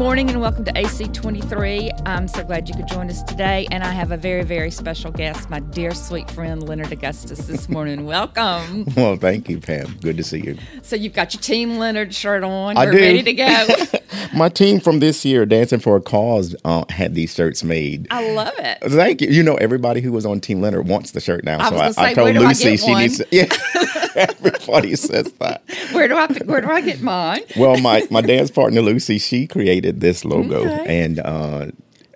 Good morning and welcome to AC23. I'm so glad you could join us today. And I have a very, very special guest, my dear sweet friend Leonard Augustus this morning. welcome. Well, thank you, Pam. Good to see you. So you've got your Team Leonard shirt on. I We're do. ready to go. My team from this year, Dancing for a Cause, uh, had these shirts made. I love it. Thank you. You know, everybody who was on Team Leonard wants the shirt now. I so I, say, I told I Lucy get she needs. To, yeah, everybody says that. Where do I where do I get mine? Well, my my dance partner Lucy, she created this logo, Okay. and uh,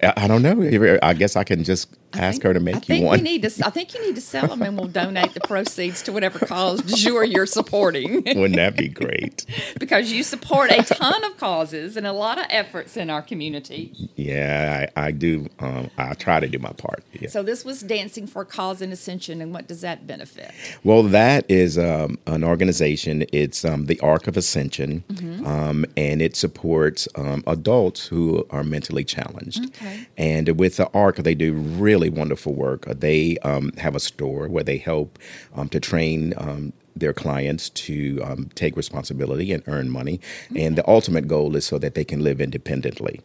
I, I don't know. I guess I can just ask her to make I you think one. we need to. I think you need to sell them, and we'll donate the proceeds to whatever cause du jour you're supporting. Wouldn't that be great? because you support a ton of causes and a lot of efforts in our community. Yeah, I, I do. Um, I try to do my part. Yeah. So this was Dancing for Cause and Ascension, and what does that benefit? Well, that is um, an organization. It's um, the Arc of Ascension, Mm-hmm. um, and it supports um, adults who are mentally challenged. Okay. And with the Arc, they do really wonderful work. Uh, They um, have a store where they help um, to train. Um, their clients to um, take responsibility and earn money. And the ultimate goal is so that they can live independently.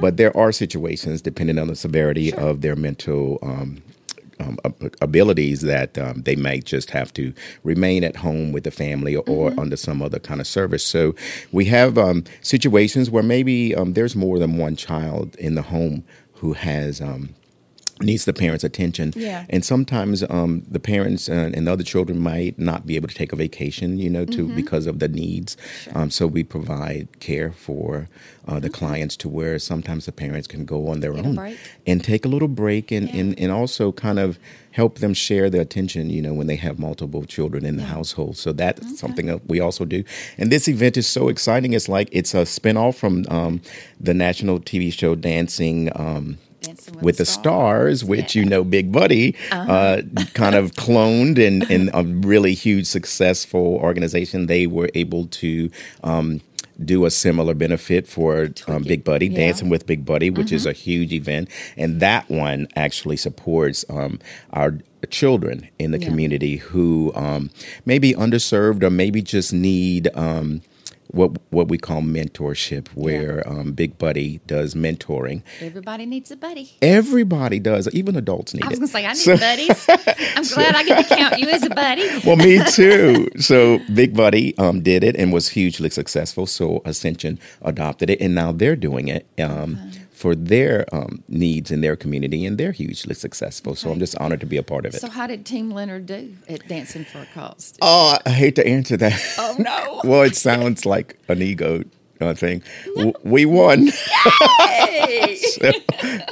But there are situations, depending on the severity of their mental um, um, abilities that um, they might just have to remain at home with the family or under some other kind of service. So we have um, situations where maybe um, there's more than one child in the home who has. Um, needs the parents' attention Yeah. and sometimes um, the parents uh, and the other children might not be able to take a vacation you know to because of the needs um, so we provide care for uh, the clients to where sometimes the parents can go on their Get own and take a little break and, Yeah. and, and also kind of help them share their attention, you know, when they have multiple children in the household. So that's something that we also do. And this event is so exciting. It's like it's a spinoff from um, the national TV show Dancing. Um, Dancing with the stars, which you know, Big Buddy Uh-huh. uh, kind of cloned and, and a really huge, successful organization. They were able to um, do a similar benefit for um. Big Buddy, Yeah. Mm-hmm. Dancing with Big Buddy, which is a huge event. And that one actually supports um, our children in the Yeah. community who um, may be underserved or maybe just need. Um, what what we call mentorship, where um, Big Buddy does mentoring, Everybody needs a buddy. Everybody does. Even adults need I was going to say, I need So- buddies. I'm glad I get to count you as a buddy. well, me too. So Big Buddy um, did it and was hugely successful. So Ascension adopted it, and now they're doing it um, for their um, needs in their community, and they're hugely successful. So I'm just honored to be a part of it. So, how did Team Leonard do at Dancing for a Cause? oh, I hate to answer that. Oh, no. well, it sounds like an ego uh, thing. W- We won. Hey!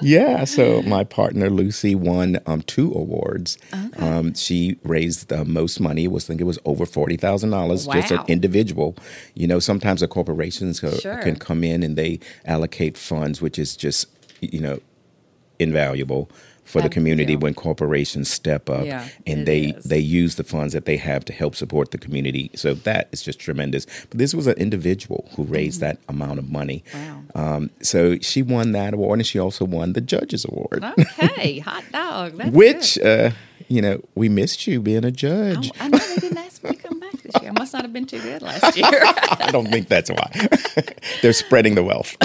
Yeah, so my partner Lucy won um, two awards. Um, she raised the most money. It was I think it was over forty thousand dollars. Just an individual. You know, sometimes the corporations uh, Sure. can come in and they allocate funds, which is just you know invaluable for the community when corporations step up Yeah, and they is. they use the funds that they have to help support the community. So that is just tremendous. But this was an individual who raised that amount of money. Wow. Um, so she won that award, and she also won the Judges Award, Okay, hot dog. Which uh, you know we missed you being a judge. I, I know they didn't ask me to come back this year. I must not have been too good last year. I don't think that's why. They're spreading the wealth.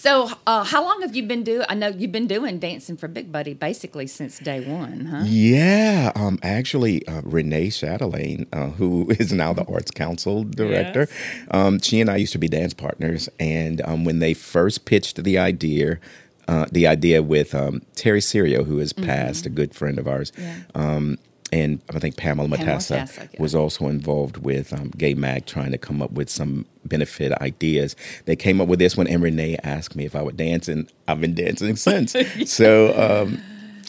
So, uh, how long have you been doing? I know you've been doing Dancing for Big Buddy basically since day one, huh? Yeah, um, actually, uh, Renee Chatelain, uh, who is now the Arts Council director, um, she and I used to be dance partners. And um, when they first pitched the idea, uh, the idea with um, Terry Serio, who has passed, a good friend of ours, Yeah. And I think Pamela Pamela Matassa yeah. was also involved with um, Gay Mag trying to come up with some benefit ideas. They came up with this one, and Renee asked me if I would dance, and I've been dancing since. So um,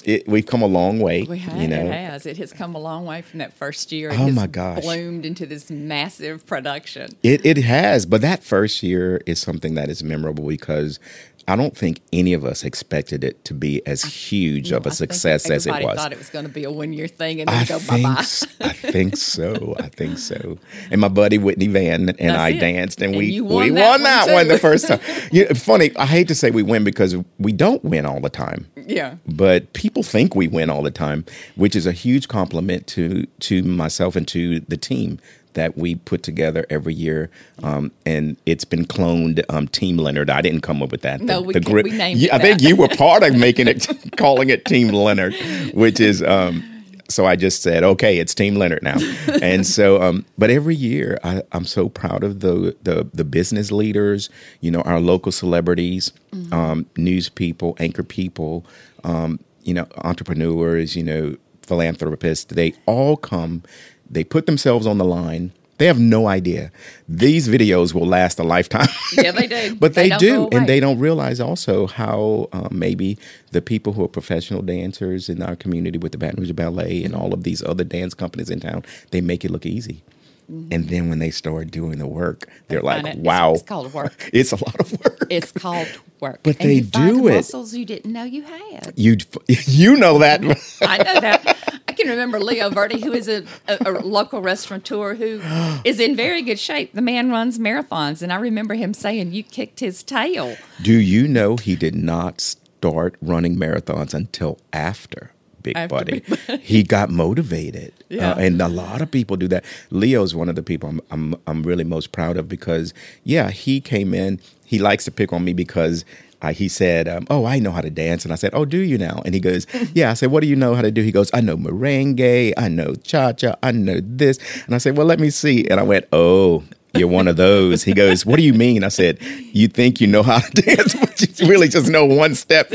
it, we've come a long way. We have, you know, it has. It has come a long way from that first year. It Oh, has my gosh. Bloomed into this massive production. It it has, but that first year is something that is memorable because I don't think any of us expected it to be as huge of I a think success as it was. thought it was going to be a one year thing and then I go bye think bye. I think so. I think so. And my buddy Whitney Van and That's I it. danced, and, And we won we that won one, that one the first time. You know, funny. I hate to say we win because we don't win all the time. Yeah. but people think we win all the time, which is a huge compliment to to myself and to the team that we put together every year, um, and it's been cloned um, Team Leonard. I didn't come up with that. No, we, we named yeah, it. I think you were part of making it, calling it Team Leonard, which is. Um, so I just said, okay, it's Team Leonard now. and so, um, but every year I, am so proud of the, the, the business leaders, you know, our local celebrities, mm-hmm. um, news people, anchor people, um, you know, entrepreneurs, you know, philanthropists. They all come they put themselves on the line. They have no idea. These videos will last a lifetime. yeah, they do. but they, they do. And they don't realize also how uh, maybe the people who are professional dancers in our community with the Baton Rouge Ballet and all of these other dance companies in town, they make it look easy. Mm-hmm. And then when they start doing the work, they're like, it. "Wow, it's, it's, called work. it's a lot of work. It's called work." But and they do it. Muscles you didn't know you had. You you know that. I know that. I can remember Leo Verdi, who is a, a, a local restaurateur who is in very good shape. The man runs marathons, and I remember him saying, "You kicked his tail." Do you know he did not start running marathons until after? Big Buddy. He got motivated, Yeah. uh, and a lot of people do that. Leo's one of the people I'm, I'm I'm really most proud of because yeah, he came in. He likes to pick on me because. I, he said, um, "Oh, I know how to dance," and I said, "Oh, do you now?" And he goes, "Yeah." I said, "What do you know how to do?" He goes, "I know merengue, I know cha cha, I know this." And I said, "Well, let me see." And I went, "Oh, you're one of those." He goes, "What do you mean?" I said, "You think you know how to dance, but you really just know one step."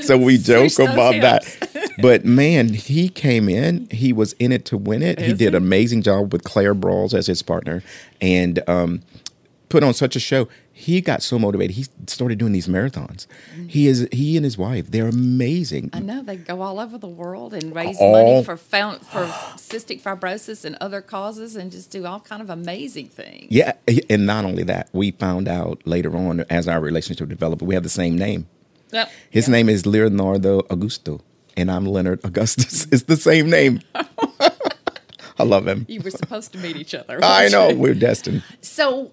so we joke Switch about that. But man, he came in. He was in it to win it. he did an amazing job with Claire Brawls as his partner, and um, put on such a show. He got so motivated. He started doing these marathons. He is he and his wife. They're amazing. I know they go all over the world and raise All- money for found, for cystic fibrosis and other causes, and just do all kind of amazing things. Yeah, and not only that, we found out later on as our relationship developed, we have the same name. Yep. His Yep. name is Leonardo Augusto, and I'm Leonard Augustus. It's the same name. I love him. You were supposed to meet each other. I know you? we're destined. So,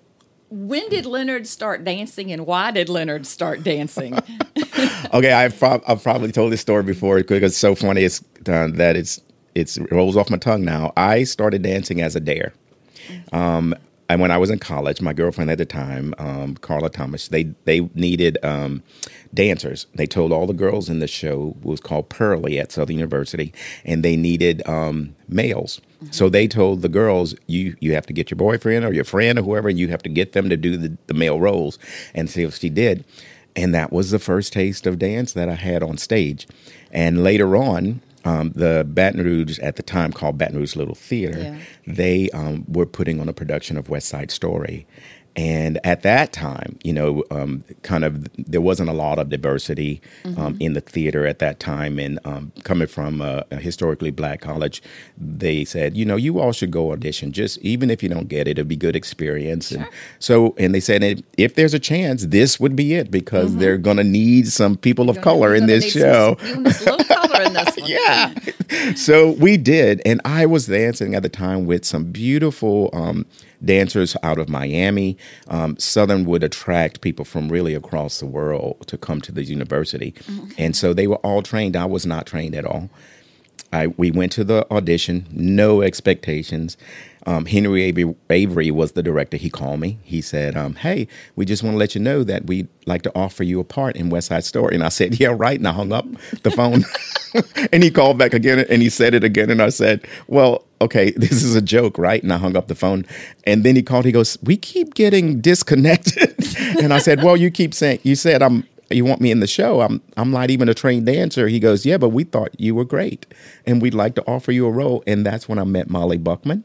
when did Leonard start dancing, and why did Leonard start dancing? Okay, I've, prob- I've probably told this story before because it's so funny. It's uh, that it's it's it rolls off my tongue now. I started dancing as a dare. Um, and when I was in college, my girlfriend at the time, um, Carla Thomas, they they needed um, dancers. They told all the girls in the show was called Purlie at Southern University, and they needed um, males. So they told the girls, you you have to get your boyfriend or your friend or whoever, and you have to get them to do the, the male roles. And so she did, and that was the first taste of dance that I had on stage. And later on, um, the Baton Rouge at the time called Baton Rouge Little Theater, Yeah. they um, were putting on a production of West Side Story. And at that time, you know, um, kind of there wasn't a lot of diversity um, in the theater at that time. And um, coming from a, a historically black college, they said, you know, you all should go audition. Just even if you don't get it, it'll be good experience. And so, and they said, if- if there's a chance, this would be it because they're going to need some people of color in this show. Some, you need a little color in this yeah. So we did, and I was dancing at the time with some beautiful um, dancers out of Miami. Um, Southern would attract people from really across the world to come to the university, and so they were all trained. I was not trained at all. I we went to the audition, no expectations. Um, Henry Avery, was the director. He called me. He said, um, "Hey, we just want to let you know that we'd like to offer you a part in West Side Story." And I said, "Yeah, right." And I hung up the phone. and he called back again, and he said it again. And I said, "Well, okay, this is a joke, right?" And I hung up the phone. And then he called. He goes, "We keep getting disconnected." and I said, "Well, you keep saying you said I'm." You want me in the show? I'm I'm not even a trained dancer. He goes, yeah, but we thought you were great, and we'd like to offer you a role. And that's when I met Molly Buckman,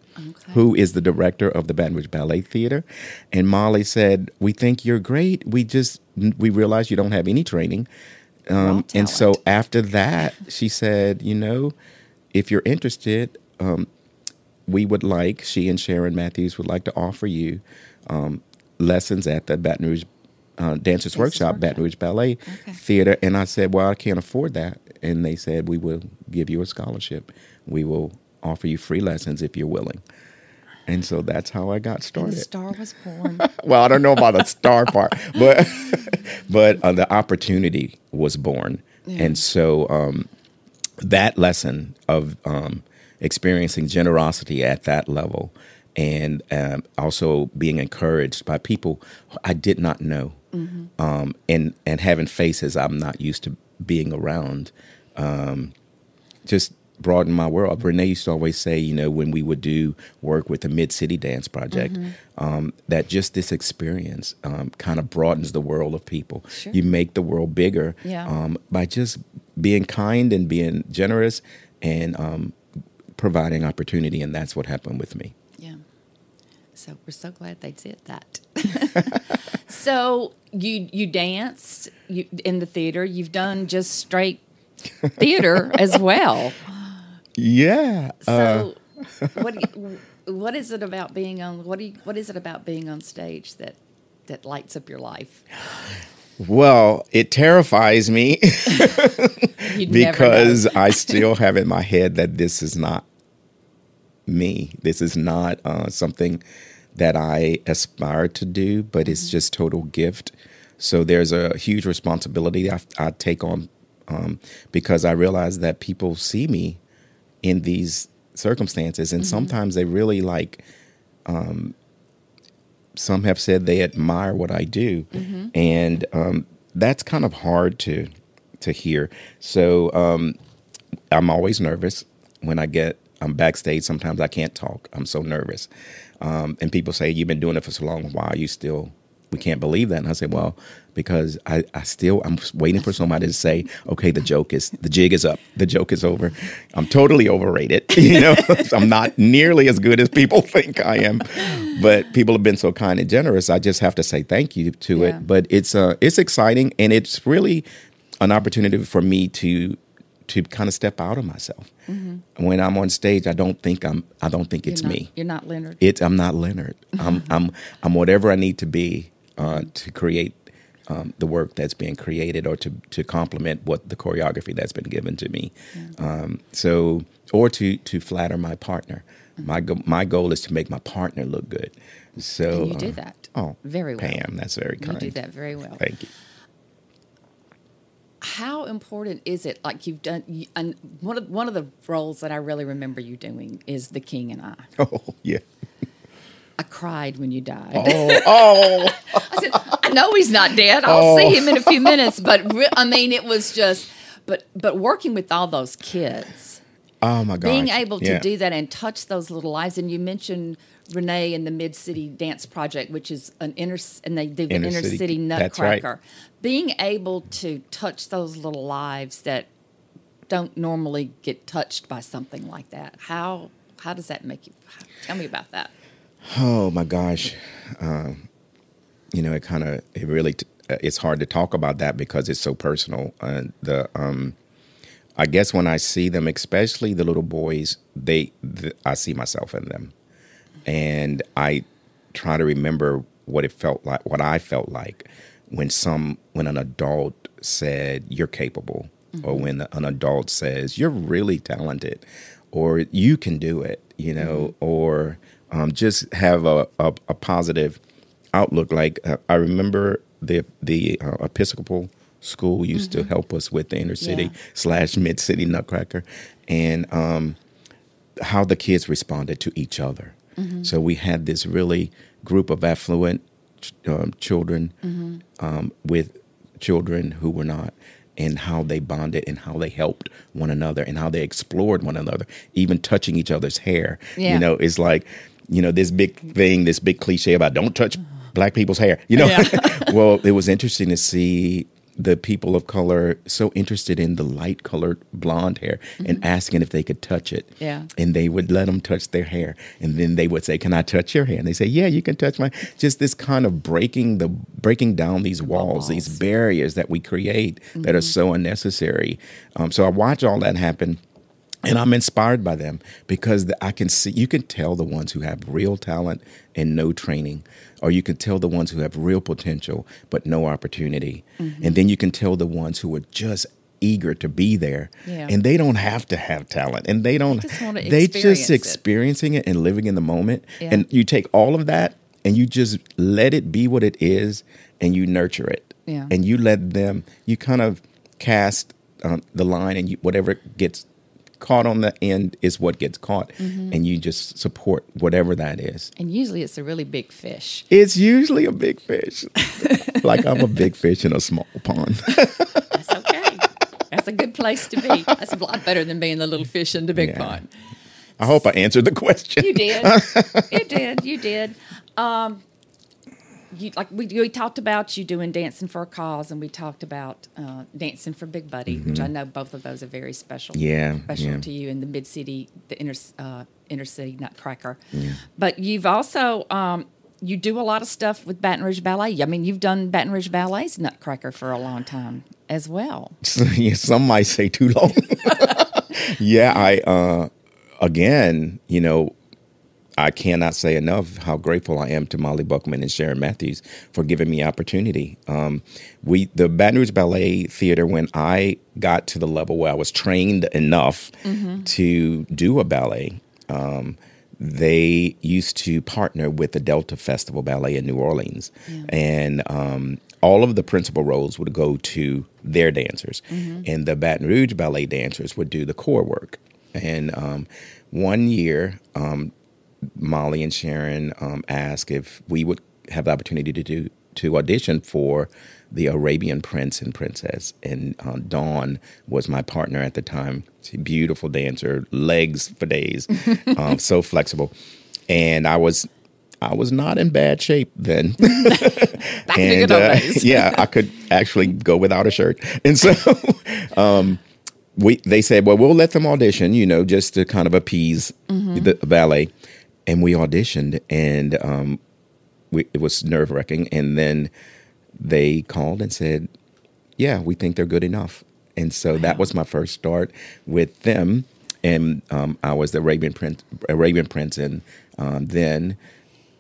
who is the director of the Baton Rouge Ballet Theater. And Molly said, we think you're great. We just we realize you don't have any training. Um, and so after that, she said, you know, if you're interested, um, we would like she and Sharon Matthews would like to offer you um, lessons at the Baton Rouge uh, Dancers Workshop. Baton Rouge Ballet Okay. Theater, and I said, "Well, I can't afford that," and they said, "We will give you a scholarship. We will offer you free lessons if you're willing." And so that's how I got And started. the star was born. well, I don't know about the star part, but but uh, the opportunity was born, and so um, that lesson of um, experiencing generosity at that level and um, also being encouraged by people I did not know, um, and and having faces I'm not used to being around, um, just broadened my world. Renee used to always say, you know, when we would do work with the Mid City Dance Project, um, that just this experience um, kind of broadens the world of people. Sure. You make the world bigger Yeah. um, by just being kind and being generous and um, providing opportunity, and that's what happened with me. Yeah. So we're so glad they did that. so you you danced you, in the theater. You've done just straight theater as well. Yeah. Uh, So what you, what is it about being on what do you, what is it about being on stage that that lights up your life? well, it terrifies me because. I still have in my head that this is not me. This is not uh, something that I aspire to do, but it's just total gift. So there's a huge responsibility I, I take on um, because I realize that people see me in these circumstances, and sometimes they really like. Um, some have said they admire what I do, and um, that's kind of hard to to hear. So um, I'm always nervous when I get I'm backstage. Sometimes I can't talk. I'm so nervous. Um, and people say, "You've been doing it for so long. Why are you still?" We can't believe that. And I say, "Well, because I, I still I'm waiting for somebody to say, okay, the joke is the jig is up, the joke is over. I'm totally overrated. You know, I'm not nearly as good as people think I am. But people have been so kind and generous. I just have to say thank you to Yeah. it. But it's uh it's exciting and it's really an opportunity for me to to kind of step out of myself. When I'm on stage, I don't think I'm I don't think it's you're not, me. You're not Leonard. It's I'm not Leonard. I'm I'm I'm whatever I need to be uh, to create um, the work that's being created or to to complement what the choreography that's been given to me. Um, so or to to flatter my partner. My go- my goal is to make my partner look good. So and you do uh, that. Oh, very well. Pam, that's very kind. You do that very well. Thank you. How important is it? Like you've done, and one of one of the roles that I really remember you doing is the King and I. Oh yeah. I cried when you died. Oh oh. I said, I know he's not dead. I'll oh. see him in a few minutes. But re- I mean, it was just, but but working with all those kids, Oh my God. being able to do that and touch those little lives. And you mentioned Renee and the Mid City Dance Project, which is an inner and they do the Inner inner city- city, that's right. Nutcracker. Being able to touch those little lives that don't normally get touched by something like that. How how does that make you? Tell me about that. Oh my gosh, um, you know, it kind of it really t- uh, it's hard to talk about that because it's so personal. And the um, I guess when I see them, especially the little boys, they th- I see myself in them, and I try to remember what it felt like, what I felt like when some when an adult said you're capable, or when an adult says you're really talented, or you can do it, you know, or um, just have a, a, a positive outlook. Like uh, I remember the the uh, Episcopal school used to help us with the inner city Yeah. slash mid city Nutcracker, and um, how the kids responded to each other. So we had this really group of affluent ch- um, children um, with children who were not, and how they bonded and how they helped one another and how they explored one another, even touching each other's hair. Yeah. You know, it's like, you know, this big thing, this big cliche about don't touch black people's hair. You know, well, it was interesting to see the people of color so interested in the light colored blonde hair and asking if they could touch it. Yeah. And they would let them touch their hair. And then they would say, Can I touch your hair? And they say, Yeah, you can touch my just this kind of breaking the breaking down these walls, these barriers that we create that are so unnecessary. Um, so I watch all that happen and I'm inspired by them because I can see you can tell the ones who have real talent and no training, or you can tell the ones who have real potential but no opportunity, Mm-hmm. and then you can tell the ones who are just eager to be there, Yeah. and they don't have to have talent, and they don't. just they just it. experiencing it and living in the moment, Yeah. and you take all of that and you just let it be what it is, and you nurture it, Yeah. and you let them. You kind of cast um, the line, and you, whatever gets caught on the end is what gets caught, Mm-hmm. and you just support whatever that is. And usually it's a really big fish. It's usually a big fish, like I'm a big fish in a small pond. That's okay. That's a good place to be. That's a lot better than being the little fish in the big Yeah. pond. I hope I answered the question. You did. you did. You did. Um, you like we, we talked about you doing dancing for a cause, and we talked about uh, dancing for Big Buddy, which I know both of those are very special. Mm-hmm. Yeah, special yeah. to you in the mid city, the inner uh, inner city Nutcracker. yeah. But you've also um, you do a lot of stuff with Baton Rouge Ballet. I mean, you've done Baton Rouge Ballet's Nutcracker for a long time as well. yeah, some might say too long. yeah, I uh again, you know, I cannot say enough how grateful I am to Molly Buckman and Sharon Matthews for giving me opportunity. Um, we the Baton Rouge Ballet Theater when I got to the level where I was trained enough to do a ballet. Um, they used to partner with the Delta Festival Ballet in New Orleans, and um, all of the principal roles would go to their dancers, and the Baton Rouge Ballet dancers would do the core work. And um, one year, um, Molly and Sharon um, asked if we would have the opportunity to do to audition for the Arabian Prince and Princess, and uh, Dawn was my partner at the time. She's a beautiful dancer, legs for days, um, so flexible, and I was. I was not in bad shape then. Back in the and uh, yeah, I could actually go without a shirt. And so um, we they said, well, we'll let them audition, you know, just to kind of appease the ballet. And we auditioned, and um, we, it was nerve wracking. And then they called and said, yeah, we think they're good enough. And so that was my first start with them. And um, I was the Arabian Prince, Arabian Prince, and um, then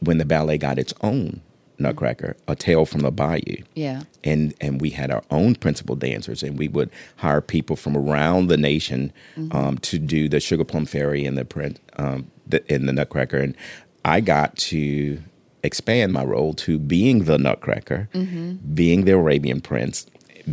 when the ballet got its own Nutcracker, A Tale from the Bayou, Yeah. and and we had our own principal dancers, and we would hire people from around the nation um, to do the Sugar Plum Fairy and the print um, the, in the Nutcracker, and I got to expand my role to being the Nutcracker, being the Arabian Prince,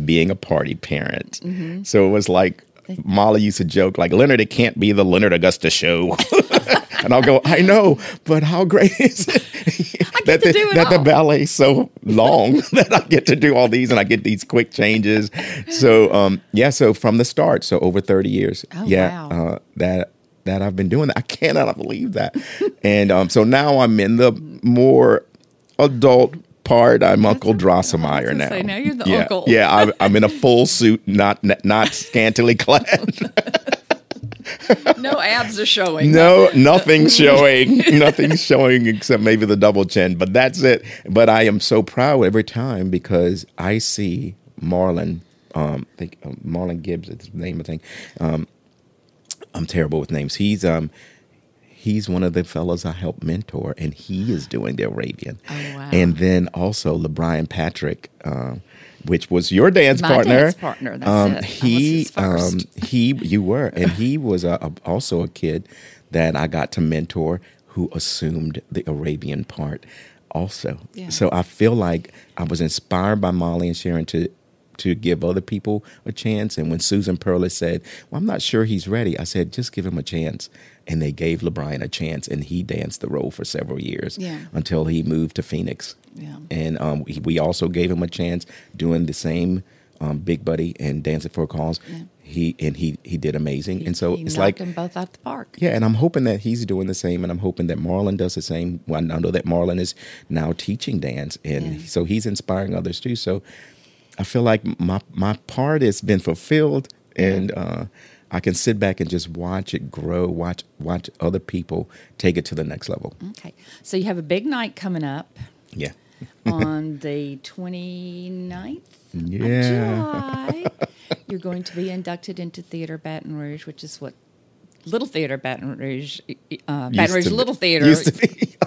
being a party parent. So it was like. Molly used to joke like Leonard, it can't be the Leonard Augustus show, and I'll go, I know, but how great is it that, to the, do it that the all. ballet's so long that I get to do all these and I get these quick changes. So um, yeah, so from the start, so over thirty years, Oh, yeah, wow. uh, that that I've been doing that. I cannot believe that. and um, so now I'm in the more adult part. I'm Uncle Drosselmeyer now. say, now you're the yeah, uncle. Yeah, I'm, I'm in a full suit, not not scantily clad. No abs are showing. No, nothing's showing. nothing's showing except maybe the double chin, but that's it. But I am so proud every time because I see Marlon. Um, I think um, Marlon Gibbs is the name. I think. Um, I'm terrible with names. He's um, he's one of the fellows I helped mentor, and he is doing the Arabian. Oh, wow. And then also LeBrian Patrick, uh, which was your dance My partner. dance partner, that's um, it. He, um, he, you were, and he was a, a- also a kid that I got to mentor who assumed the Arabian part also. Yeah. So I feel like I was inspired by Molly and Sharon to to give other people a chance. And when Susan Perlis said, "Well, I'm not sure he's ready," I said, "Just give him a chance." And they gave LeBrian a chance, and he danced the role for several years Yeah. until he moved to Phoenix. Yeah. And um, we- we also gave him a chance doing the same um, Big Buddy and Dancing for a Cause. Yeah. He and he he did amazing. and so He it's like them both out the park. yeah, and I'm hoping that he's doing the same, and I'm hoping that Marlon does the same. Well, I know that Marlon is now teaching dance, and so he's inspiring others too. So I feel like my my part has been fulfilled, and uh, I can sit back and just watch it grow, watch watch other people take it to the next level. Okay. So you have a big night coming up Yeah, on the 29th Yeah. of July. You're going to be inducted into Theater Baton Rouge, which is what Little Theater Baton Rouge, uh, Baton Rouge to be- Little Theater.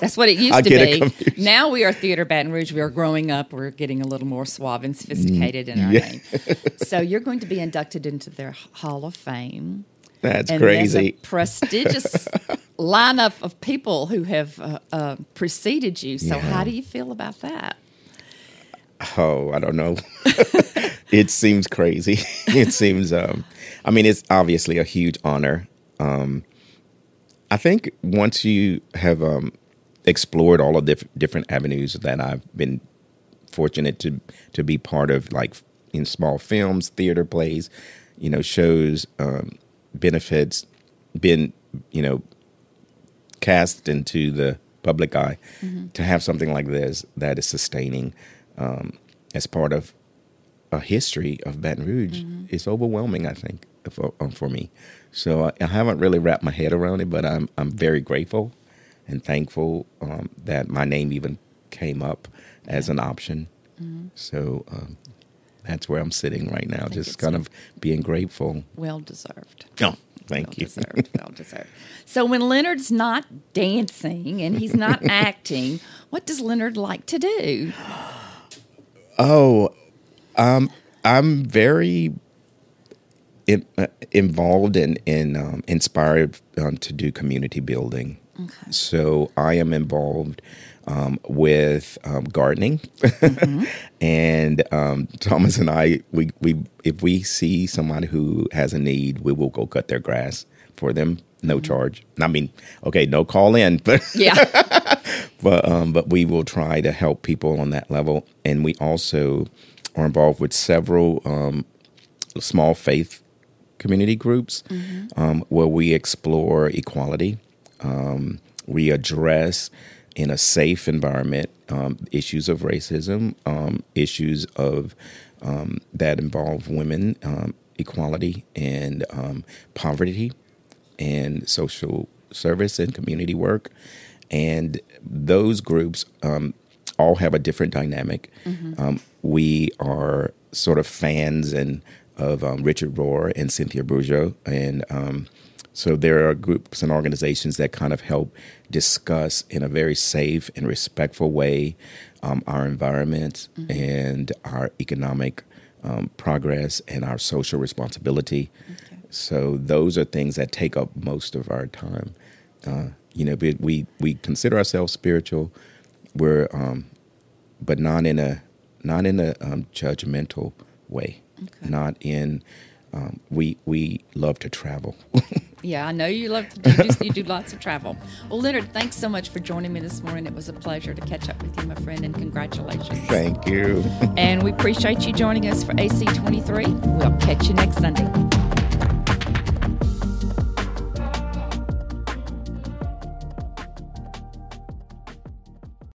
Used to be. That's what it used to be. Now we are Theater Baton Rouge. We are growing up. We're getting a little more suave and sophisticated in our Mm, yeah. name. So you're going to be inducted into their Hall of Fame. that's and crazy. prestigious lineup of people who have uh, uh, preceded you. So, Yeah. how do you feel about that? Oh, I don't know. it seems crazy. it seems. Um, I mean, it's obviously a huge honor. Um, I think once you have um, explored all of the diff- different avenues that I've been fortunate to to be part of, like in small films, theater plays, you know, shows, um, benefits, been you know cast into the public eye, mm-hmm. to have something like this that is sustaining um, as part of a history of Baton Rouge mm-hmm. is overwhelming. I think for, um, for me. So I, I, haven't really wrapped my head around it, but I'm I'm very grateful and thankful um, that my name even came up as an option. Mm-hmm. So um, that's where I'm sitting right now, just kind of being grateful. Well deserved. Oh, thank well you. Deserved, well deserved. So when Leonard's not dancing and he's not acting, what does Leonard like to do? Oh, um, I'm very in, uh, involved and in, in um, inspired um, to do community building. Okay. So I am involved um, with um, gardening, mm-hmm. and um, Thomas and I, we, we if we see somebody who has a need, we will go cut their grass for them, no mm-hmm. charge. I mean, okay, no call in, but yeah, but um, but we will try to help people on that level, and we also are involved with several um, small faith community groups mm-hmm. um, where we explore equality. Um, we address in a safe environment um, issues of racism, um, issues of um, that involve women um, equality and poverty and social service and community work. And those groups all have a different dynamic. Mm-hmm. we are sort of fans and of um, Richard Rohr and Cynthia Bourgeault. And um, so there are groups and organizations that kind of help discuss in a very safe and respectful way um, our environment mm-hmm. and our economic um, progress and our social responsibility. Okay. So those are things that take up most of our time. Uh, you know, we we consider ourselves spiritual. We're um, but not in a not in a um, judgmental way okay. not in. Um, we we love to travel. yeah, I know you love to do, you do lots of travel. Well, Leonard, thanks so much for joining me this morning. It was a pleasure to catch up with you, my friend, and congratulations. Thank you. and we appreciate you joining us for AC23. We'll catch you next Sunday.